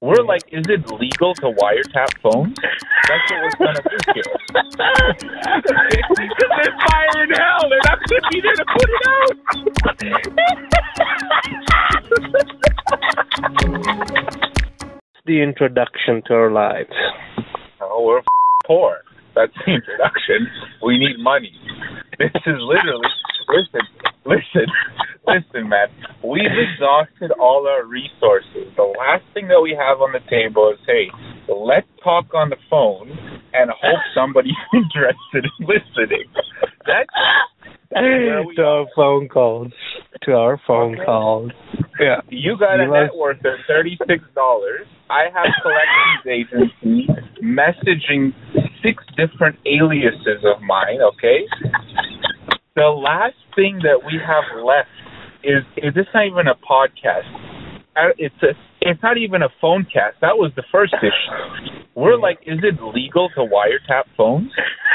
We're like, is it legal to wiretap phones? That's what we're trying to do here. There's fire in hell. They're not going to be there to put it out. the introduction to our lives. Oh, we're f- poor. That's the introduction. We need money. This is literally. Listen, listen, listen, man. We've exhausted all our resources. The last thing that we have on the table is, hey, let's talk on the phone and hope somebody's interested in listening. That's, that's to our phone calls. To our phone Okay. calls. Yeah. You got a You net worth of thirty six dollars. I have collections agency messaging six different aliases of mine. Okay. The last thing that we have left is is this not even a podcast? Uh, It's a it's not even a phone cast. That was the first issue. We're like, is it legal to wiretap phones?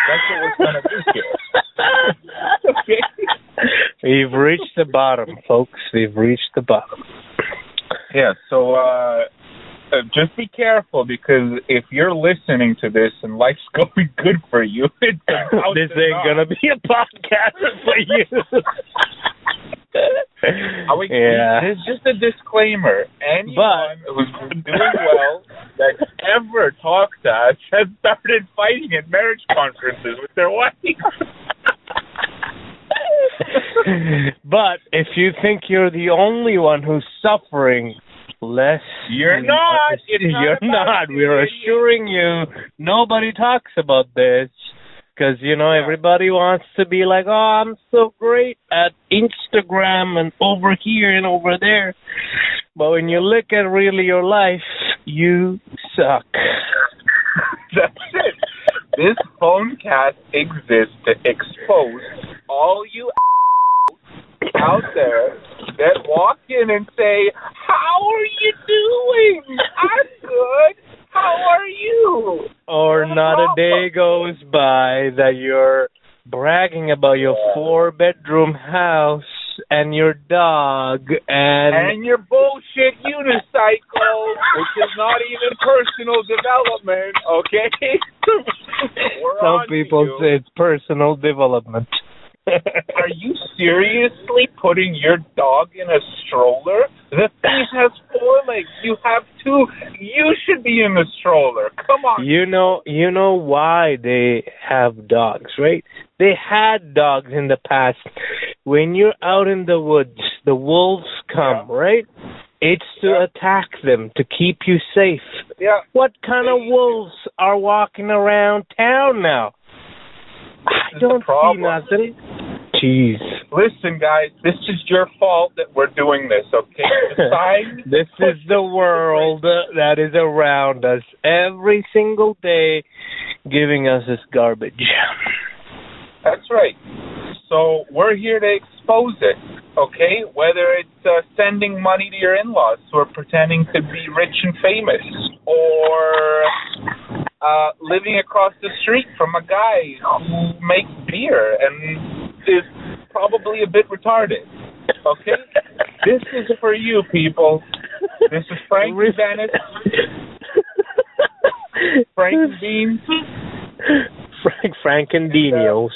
That's what we're gonna do here. okay. We've reached the bottom, folks. We've reached the bottom. Yeah, so uh, uh just be careful because if you're listening to this and life's going good for you, it's this ain't gonna be a podcast for you. We, yeah. This is just a disclaimer. Anyone who's been doing well that ever talked to us has started fighting at marriage conferences with their wife. but if you think you're the only one who's suffering, less You're not. You're not. We're assuring you nobody talks about this because you know Yeah. everybody wants to be like, "Oh, I'm so great at Instagram and over here and over there." But when you look at really your life, you suck. That's it. This phone cast exists to expose all you out there that walk in and say, How are you doing? I'm good. How are you? Or not a day goes by that you're bragging about your four bedroom house and your dog and, And your bullshit unicycle, which is not even personal development, okay? Some people say it's personal development. Are you seriously putting your dog in a stroller? The thing has four legs. You have two. You should be in the stroller. Come on. You know, you know why they have dogs, right? They had dogs in the past. When you're out in the woods, the wolves come, right? It's to Yeah. attack them to keep you safe. Yeah. What kind of wolves are walking around town now? I don't see nothing. Jeez. Listen, guys, this is your fault that we're doing this, okay? This is the world that is around us every single day, giving us this garbage. That's right. So we're here to expose it, okay? Whether it's uh, sending money to your in-laws who are pretending to be rich and famous, or uh, living across the street from a guy who makes beer and is probably a bit retarded. Okay? This is for you, people. This is Frank and Dennis, Frank and Beans, Frank Frankendinios.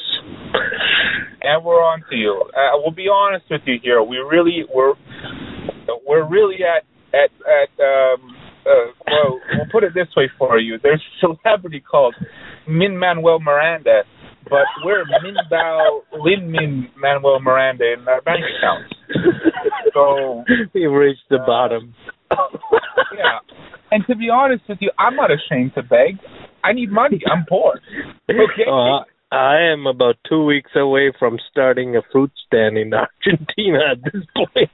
and we're on to you. Uh, we'll be honest with you here. We really we're we're really at at at um uh, well we'll put it this way for you. There's a celebrity called Lin-Manuel Miranda, but we're Min Bao Lin Min Manuel Miranda in our bank accounts. So We've reached the Uh, bottom. yeah. And to be honest with you, I'm not ashamed to beg. I need money. I'm poor. Okay. Uh, I am about two weeks away from starting a fruit stand in Argentina at this point.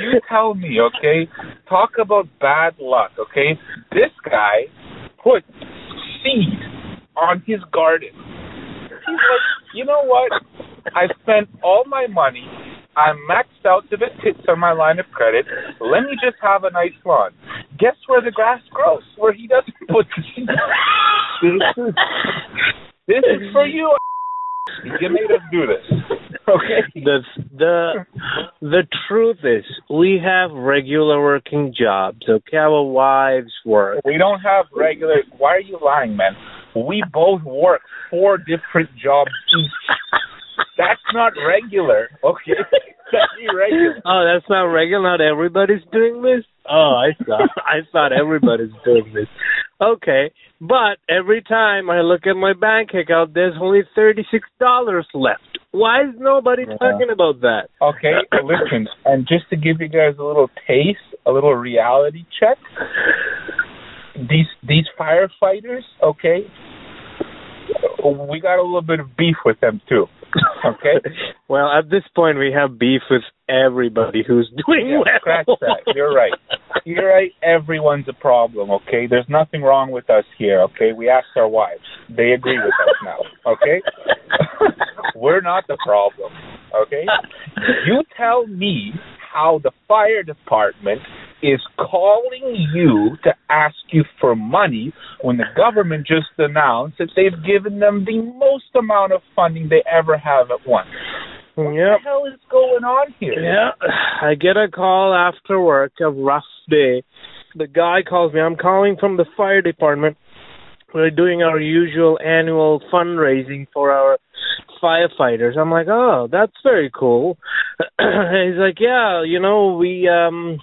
you tell me, okay? Talk about bad luck, okay? This guy put seed on his garden. He's like, you know what? I spent all my money. I'm maxed out to the tits on my line of credit. Let me just have a nice lawn. Guess where the grass grows? Where he doesn't put the seed. This is, this is for you. You made us do this. Okay. The the the truth is, we have regular working jobs. Okay, our wives work. We don't have regular. Why are you lying, man? We both work four different jobs each. That's not regular. Okay. That's irregular. Oh, that's not regular. Not everybody's doing this. Oh, I thought I thought everybody's doing this. Okay, but every time I look at my bank account, there's only thirty six dollars left. Why is nobody Yeah. talking about that? Okay, listen, and just to give you guys a little taste, a little reality check. These these firefighters, okay, we got a little bit of beef with them too. Okay, Well, at this point, we have beef with everybody who's doing yeah, well. scratch that. You're right. You're right. Everyone's a problem. Okay, there's nothing wrong with us here. Okay, we asked our wives. They agree with us now. Okay, we're not the problem. Okay, you tell me how the fire department is calling you to ask you for money when the government just announced that they've given them the most amount of funding they ever have at once. What Yep. the hell is going on here? Yeah, I get a call after work, a rough day. The guy calls me. I'm calling from the fire department. We're doing our usual annual fundraising for our firefighters. I'm like, oh, that's very cool. He's like, yeah, you know, we um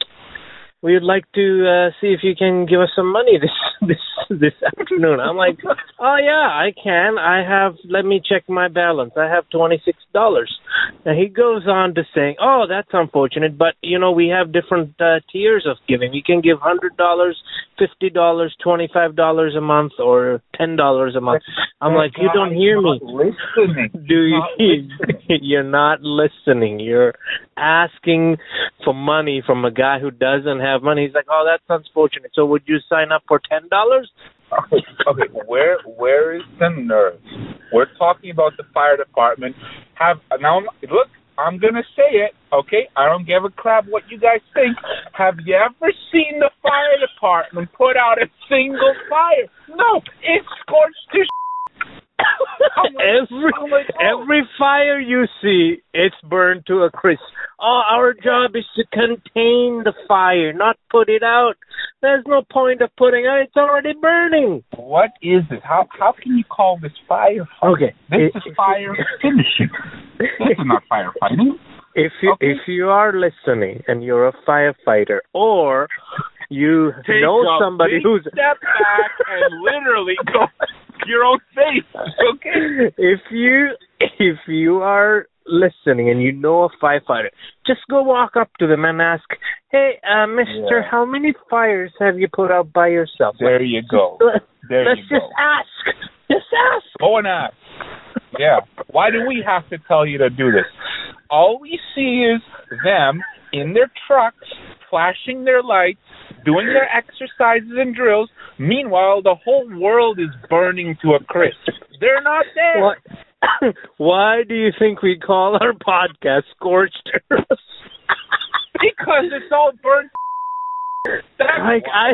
we would like to uh, see if you can give us some money this this this afternoon. I'm like, oh yeah, I can. I have. Let me check my balance. I have twenty six dollars. And he goes on to saying, oh, that's unfortunate, but you know we have different uh, tiers of giving. We can give hundred dollars, fifty dollars, twenty five dollars a month, or ten dollars a month. I'm like, you don't hear me. Listening. Do you? You're not listening. You're asking for money from a guy who doesn't have money. He's like, "Oh, that's unfortunate. So would you sign up for ten dollars?" okay, where where is the nerve? We're talking about the fire department. Have now look, I'm gonna say it, okay? I don't give a crap what you guys think. Have you ever seen the fire department put out a single fire? No, it's scorched to I'm Oh like- every like, oh. every fire you see, it's burned to a crisp. Oh, our job is to contain the fire, not put it out. There's no point of putting out; it's already burning. What is this? How how can you call this fire? Okay, This i- is fire finishing. This is not firefighting. If you Okay. if you are listening and you're a firefighter or you Take know somebody big who's step back and literally go your own face. Okay. If you if you are listening and you know a firefighter, just go walk up to them and ask, "Hey, uh, Mister, Yeah. how many fires have you put out by yourself?" There you go. Let, There let's you just go. ask. Just ask. Go and ask. Yeah. Why do we have to tell you to do this? All we see is them in their trucks, flashing their lights, doing their exercises and drills. Meanwhile, the whole world is burning to a crisp. They're not there. What? Why do you think we call our podcast "Scorched Earth"? Because it's all burnt. Like why. I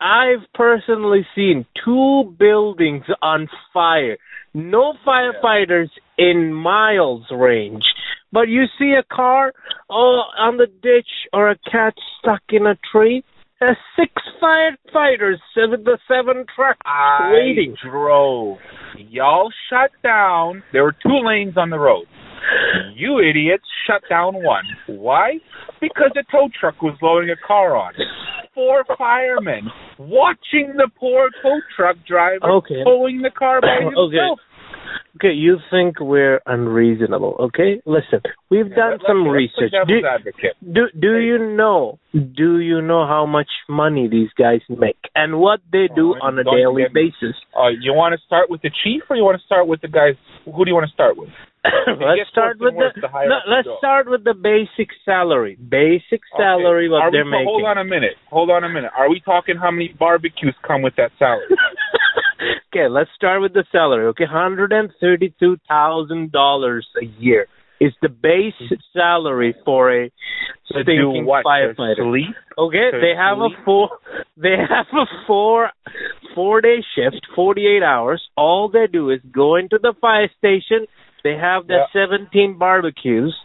I've personally seen two buildings on fire. No firefighters in miles range. But you see a car oh on the ditch or a cat stuck in a tree. There's six firefighters with the seven trucks I waiting. drove. Y'all shut down. There were two lanes on the road. You idiots shut down one. Why? Because a tow truck was loading a car on it. Four firemen watching the poor tow truck driver Okay. pulling the car by himself. Okay, you think we're unreasonable, okay? Listen, we've done Let- some research. Do, advocate. do do you know do you know how much money these guys make and what they do Oh, on a daily get basis? Uh, you want to start with the chief, or you want to start with the guys? Who do you want to start with? let's start with the the no, let's start with the basic salary. Basic salary Okay. what Are they're so making. Hold on a minute. Hold on a minute. Are we talking how many barbecues come with that salary? okay, let's start with the salary. Okay, hundred and thirty-two thousand dollars a year is the base mm-hmm. salary for a stinking what? Firefighter. sleep? Okay, they have a sleep? four. They have a four, four day shift, forty eight hours. All they do is go into the fire station, They have the Yeah. 17 barbecues.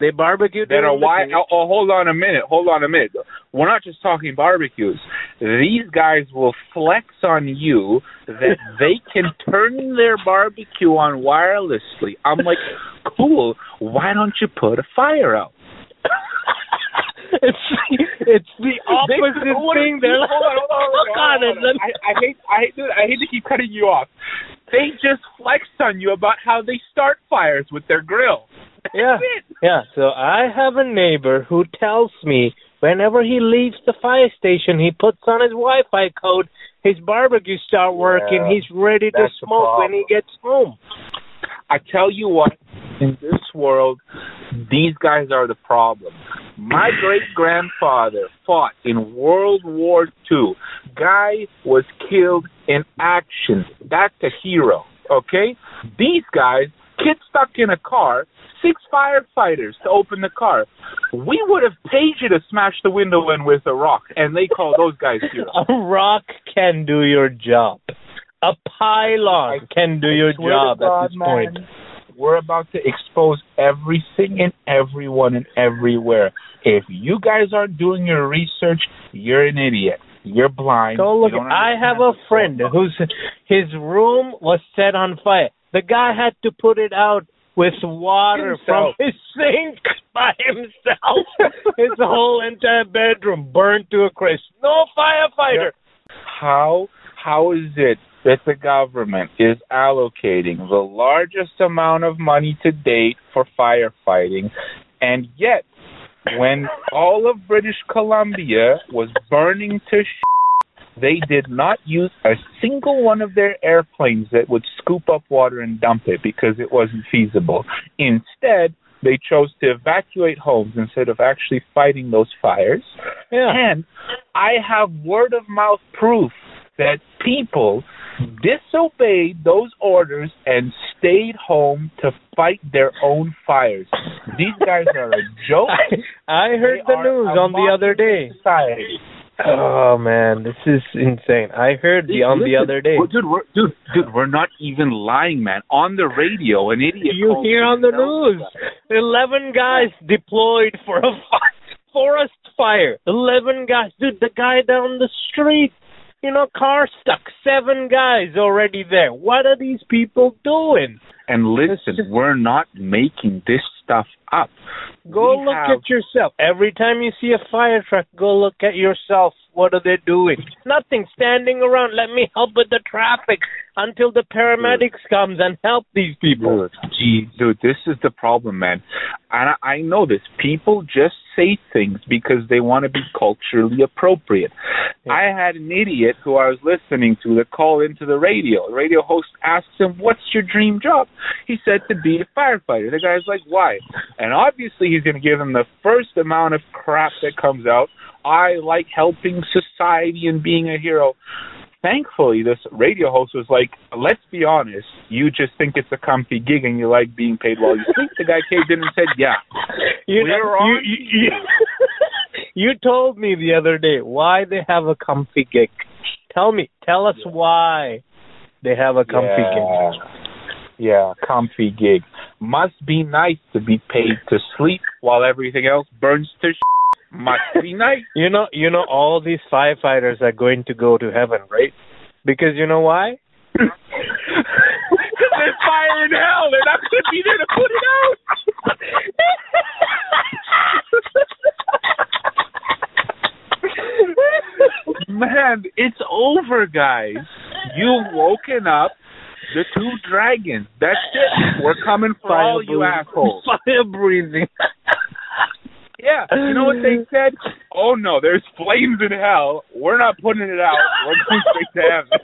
They barbecue. That are why? Oh, oh, hold on a minute. Hold on a minute. We're not just talking barbecues. These guys will flex on you that they can turn their barbecue on wirelessly. I'm like, cool. Why don't you put a fire out? it's it's the opposite They- what- thing. They're like, hold on, hold on, hold look on, on hold on. I, I hate, I hate, dude, I hate to keep cutting you off. They just flexed on you about how they start fires with their grill. Yeah. It. Yeah, so I have a neighbor who tells me whenever he leaves the fire station, he puts on his Wi-Fi code, his barbecue start working, Yeah, he's ready to smoke when he gets home. I tell you what, in this world, these guys are the problem. My great grandfather fought in World War II. Guy was killed in action. That's a hero, okay? These guys, kid stuck in a car, six firefighters to open the car. We would have paid you to smash the window in with a rock, and they call those guys heroes. A rock can do your job. A pylon can do your job God, at this point. We're about to expose everything and everyone and everywhere. If you guys aren't doing your research, you're an idiot. You're blind. Go look. You I have a friend whose his room was set on fire. The guy had to put it out with water from his sink by himself. his whole entire bedroom burned to a crisp. No firefighter. How how is it that the government is allocating the largest amount of money to date for firefighting, and yet when all of British Columbia was burning to sh- they did not use a single one of their airplanes that would scoop up water and dump it because it wasn't feasible. Instead, they chose to evacuate homes instead of actually fighting those fires. Yeah. And I have word of mouth proof that people disobeyed those orders and stayed home to fight their own fires. These guys are a joke. I heard They the news on the other day. Society. Oh man, this is insane. I heard the on the other day. dude, we're, dude, dude, we're not even lying, man. On the radio, an idiot. You hear on the news, eleven guys deployed for a forest fire. Eleven guys, dude. The guy down the street, you know, car stuck. Seven guys already there. What are these people doing? And listen, just- we're not making this stuff up. Go We look have- at yourself. Every time you see a fire truck, go look at yourself. What are they doing? Nothing. Standing around. Let me help with the traffic until the paramedics comes and help these people. Dude, gee, dude, this is the problem, man. And I, I know this. People just say things because they want to be culturally appropriate. Yeah. I had an idiot who I was listening to that called into the radio. The radio host asked him, "What's your dream job?" He said to be a firefighter. The guy's like, "Why?" And obviously, he's going to give him the first amount of crap that comes out. I like helping society and being a hero thankfully this radio host was like let's be honest you just think it's a comfy gig and you like being paid while you sleep the guy caved in and said yeah You know, on you, you, you, you told me the other day why they have a comfy gig. Tell me, tell us why they have a comfy yeah. gig. Yeah comfy gig must be nice to be paid to sleep while everything else burns to sh- must be nice You know, you know, all these firefighters are going to go to heaven, right? Because you know why? there's fire in hell not going to be there to put it out Man, it's over, guys. You've woken up the two dragons. That's it. We're coming for all you assholes. Fire breathing. Yeah, you know what they said? Oh no, there's flames in hell. We're not putting it out. We're going straight to heaven.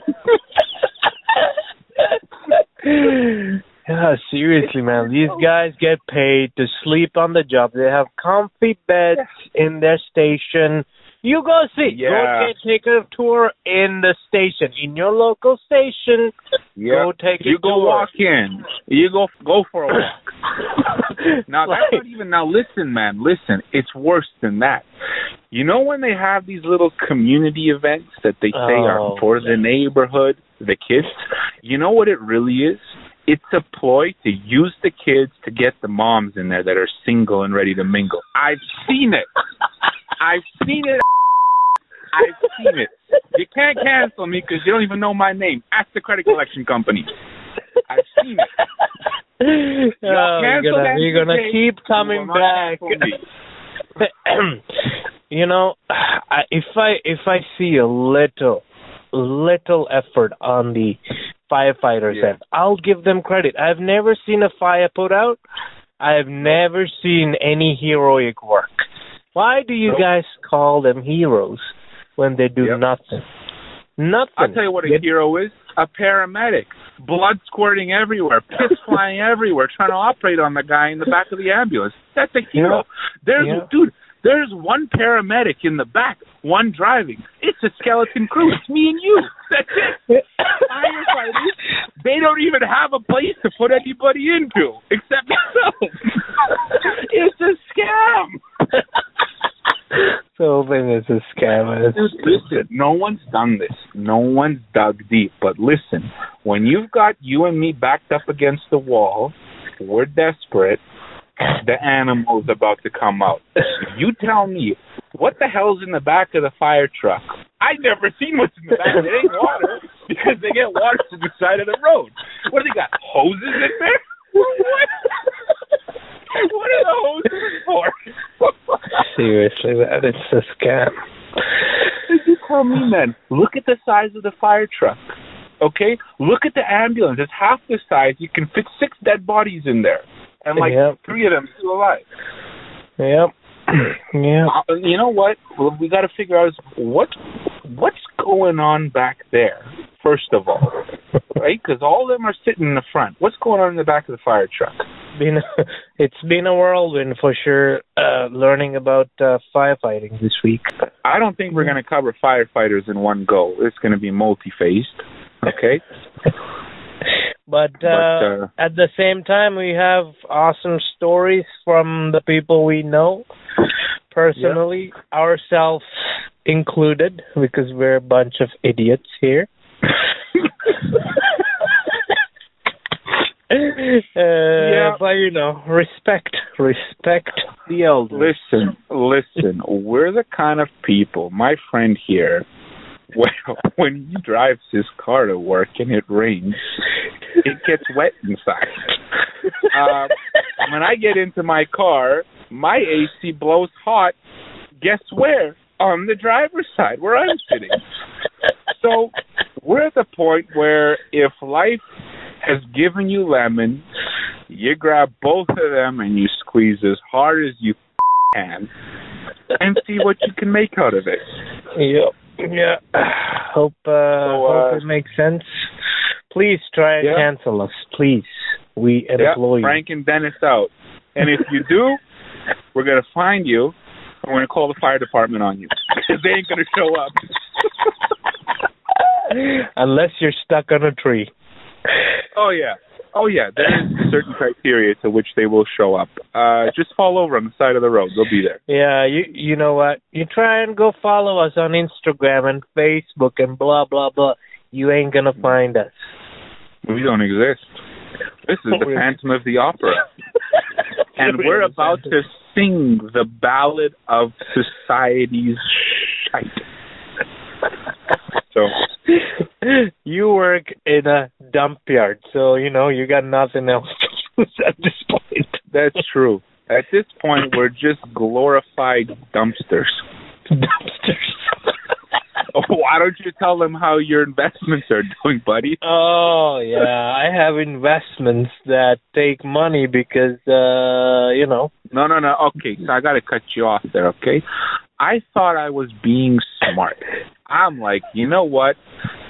Yeah, seriously, man. These guys get paid to sleep on the job. They have comfy beds in their station. You go see. Yeah. Go get, take a tour in the station, in your local station. Yeah. Go take you a go tour. walk in. You go go for a walk. Now that's Like- not even now listen man, listen, it's worse than that. You know when they have these little community events that they say Oh, are for the neighborhood, the kids? You know what it really is? It's a ploy to use the kids to get the moms in there that are single and ready to mingle. I've seen it. I've seen it. I've seen it. You can't cancel me because you don't even know my name. Ask the credit collection company. I've seen it. Oh, you're gonna, you're gonna keep coming You back. you know, I, if I if I see a little little effort on the firefighters Yeah. end, I'll give them credit. I've never seen a fire put out. I've never seen any heroic work. Why do you Nope. guys call them heroes when they do Yep. nothing? Nothing. I'll tell you what a Get- hero is. A paramedic. Blood squirting everywhere, piss flying everywhere, trying to operate on the guy in the back of the ambulance. That's a hero. There's dude, there's one paramedic in the back, one driving. It's a skeleton crew. It's me and you. That's it. Firefighters, they don't even have a place to put anybody into except themselves. it's a scam. so thing is a scam. Dude, listen, no one's done this. No one's dug deep. But listen, when you've got you and me backed up against the wall, we're desperate. The animal's about to come out. You tell me, what the hell's in the back of the fire truck? I've never seen what's in the back. It ain't water because they get water from the side of the road. What do they got? Hoses in there? What are the hoses for? Seriously that is a scam. you tell me then. Look at the size of the fire truck. Okay? Look at the ambulance. It's half the size. You can fit six dead bodies in there. And like Yep. three of them still alive. Yep. yeah. Uh, You know what? We got to figure out is what what's going on back there. First of all, right? Because all of them are sitting in the front. What's going on in the back of the fire truck? Been it's been a whirlwind for sure. Uh, learning about uh, firefighting this week. I don't think we're going to cover firefighters in one go. It's going to be multi-phased. Okay. But, But, uh, uh, at the same time, we have awesome stories from the people we know personally, ourselves included, because we're a bunch of idiots here. Uh, But you know, respect, respect the elders. Listen, listen. We're the kind of people. My friend here, when when he drives his car to work and it rains, it gets wet inside. Uh, when I get into my car, my AC blows hot. Guess where? On the driver's side, where I'm sitting. So we're at the point where if life has given you lemon, you grab both of them and you squeeze as hard as you can and see what you can make out of it. Yep. Yeah. Hope uh, uh, hope it makes sense. Please try and Yeah. cancel us, please. We Yeah, implore you. Frank and Dennis out. And if you do, we're gonna find you. We're gonna call the fire department on you because they ain't gonna show up. Unless you're stuck on a tree. Oh yeah, oh yeah. There is certain criteria to which they will show up. Uh, just fall over on the side of the road. They'll be there. Yeah, you you know what? You try and go follow us on Instagram and Facebook and blah blah blah. You ain't gonna find us. We don't exist. This is the Phantom of the Opera, and we're about to sing the ballad of society's shite. So you work in a dump yard, so you know you got nothing else to lose at this point. that's true. At this point, we're just glorified dumpsters. Dumpsters. Why don't you tell them how your investments are doing, buddy? Oh yeah, I have investments that take money because uh, you know. No, no, no. Okay, so I got to cut you off there, okay? I thought I was being smart. I'm like, you know what?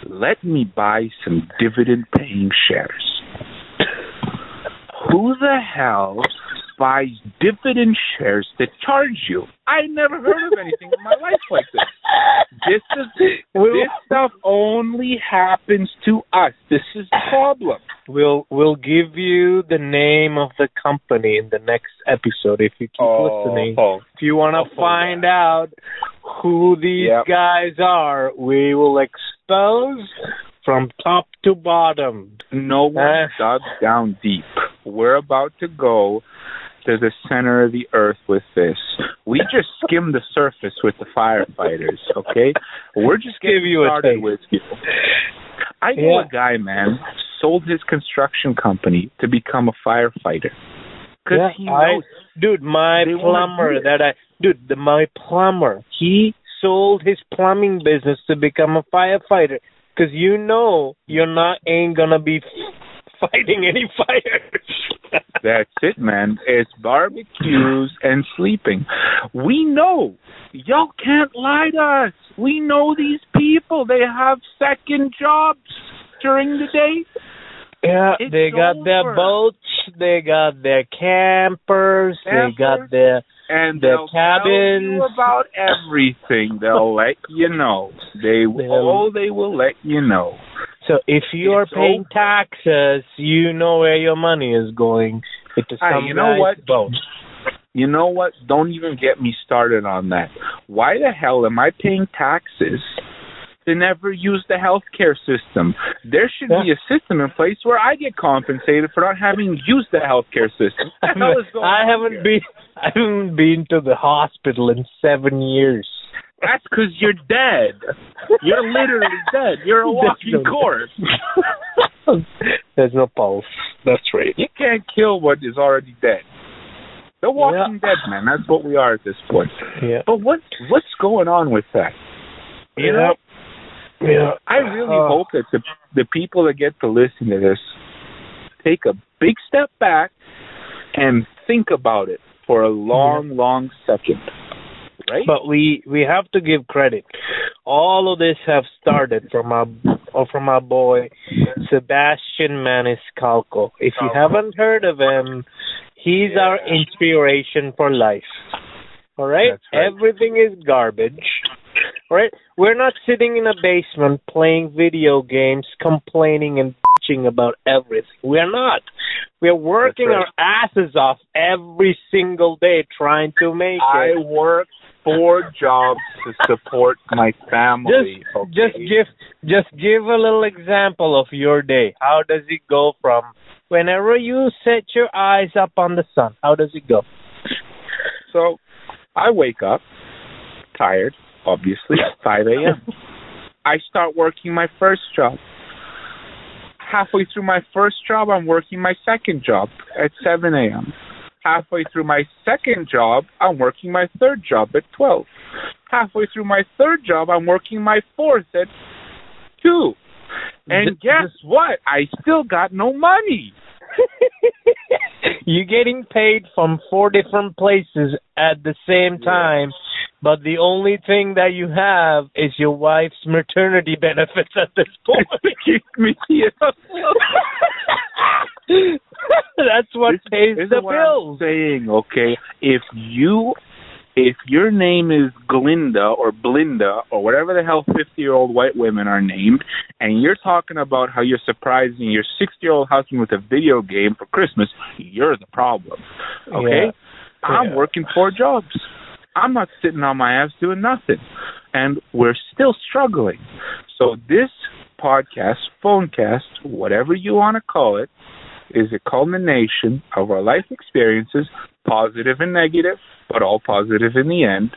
Let me buy some dividend paying shares. Who the hell buys dividend shares that charge you? I never heard of anything in my life like this. This is this stuff only happens to us. This is the problem. We'll we'll give you the name of the company in the next episode if you keep listening. Oh, If you want to Oh, find out who these Yep. guys are, we will expose from top to bottom. No one Uh. dug down deep. We're about to go to the center of the earth with this. We just skimmed the surface with the firefighters, okay? We're just giving you a taste. with you. I know Yeah. a guy, man, sold his construction company to become a firefighter. Because Yeah, he I- knows Dude, my plumber that I dude, the, my plumber, he sold his plumbing business to become a firefighter because you know you're not ain't gonna be fighting any fires. That's it, man. It's barbecues and sleeping. We know. Y'all can't lie to us. We know these people. They have second jobs during the day. Yeah, It's they got their boats, they got their campers, they got their And their cabins. about everything. They'll let you know. They They'll- oh, they will let you know. So if you are It's paying over. taxes, you know where your money is going. Into Hey, some you know what? You know what? Don't even get me started on that. Why the hell am I paying taxes to never use the healthcare system? There should be a system in place where I get compensated for not having used the healthcare system. The is I haven't here? been I haven't been to the hospital in seven years. That's because you're dead. You're literally dead. You're a walking corpse. There's no pulse. That's right. You can't kill what is already dead. The Walking Dead, man. That's what we are at this point. Yeah. But what what's going on with that? You know, Yeah. I really Uh, hope that the the people that get to listen to this take a big step back and think about it for a long, long second. Right? But we we have to give credit. All of this have started from our uh, from our boy Sebastian Maniscalco. If you haven't heard of him, he's our inspiration for life. All right? Right. Everything is garbage. All right? We're not sitting in a basement playing video games, complaining and bitching about everything. We're not. We're working right. our asses off every single day trying to make I it. I work four jobs to support my family. Just okay? just give just give a little example of your day. How does it go from whenever you set your eyes up on the sun? How does it go? So I wake up tired, obviously, at 5 a.m. I start working my first job. Halfway through my first job, I'm working my second job at 7 a.m. Halfway through my second job, I'm working my third job at 12. Halfway through my third job, I'm working my fourth at 2. And guess what? I still got no money. You're getting paid from four different places at the same time, but the only thing that you have is your wife's maternity benefits at this point. Keep me here. That's what This pays is the bills. I'm saying, okay, if you if your name is Glinda or Blinda or whatever the hell fifty year old white women are named, and you're talking about how you're surprising your sixty year old husband with a video game for Christmas, you're the problem. Okay? Yeah. I'm working four jobs. I'm not sitting on my ass doing nothing. And we're still struggling. So this podcast, phonecast, whatever you want to call it, is a culmination of our life experiences, positive and negative, but all positive in the end,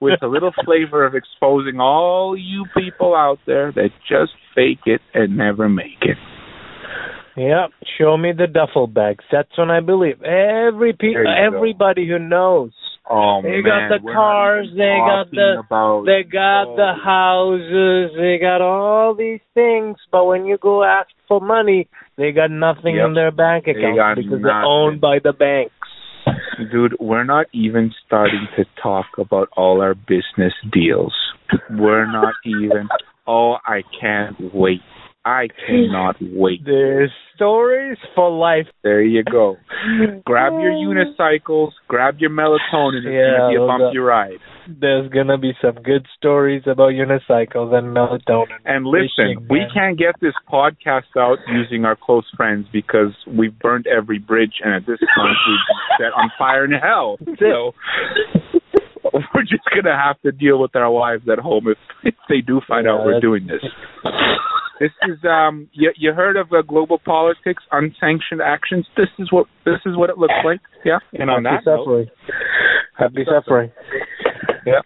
with a little flavor of exposing all you people out there that just fake it and never make it. Yeah, show me the duffel bags. That's when I believe every pe- you go. everybody who knows Oh They man, got the cars, they got the- about They got oh, the houses, they got all these things, but when you go ask for money, they got nothing Yep. in their bank account got because they're owned by the banks. Dude, we're not even starting to talk about all our business deals. We're not even. Oh, I can't wait. I cannot wait. There's stories for life. There you go. Grab your unicycles, grab your melatonin. It's Yeah, gonna be a bumpy ride. There's gonna be some good stories about unicycles and melatonin. And listen, Fishing, we man. can't get this podcast out using our close friends because we've burned every bridge, and at this point we've set on fire in hell. So we're just gonna have to deal with our wives at home if, if they do find out we're doing this. This is um you you heard of uh, global politics, unsanctioned actions. This is what this is what it looks like. Yeah. And on Happy that note, suffering. Happy suffering. yeah.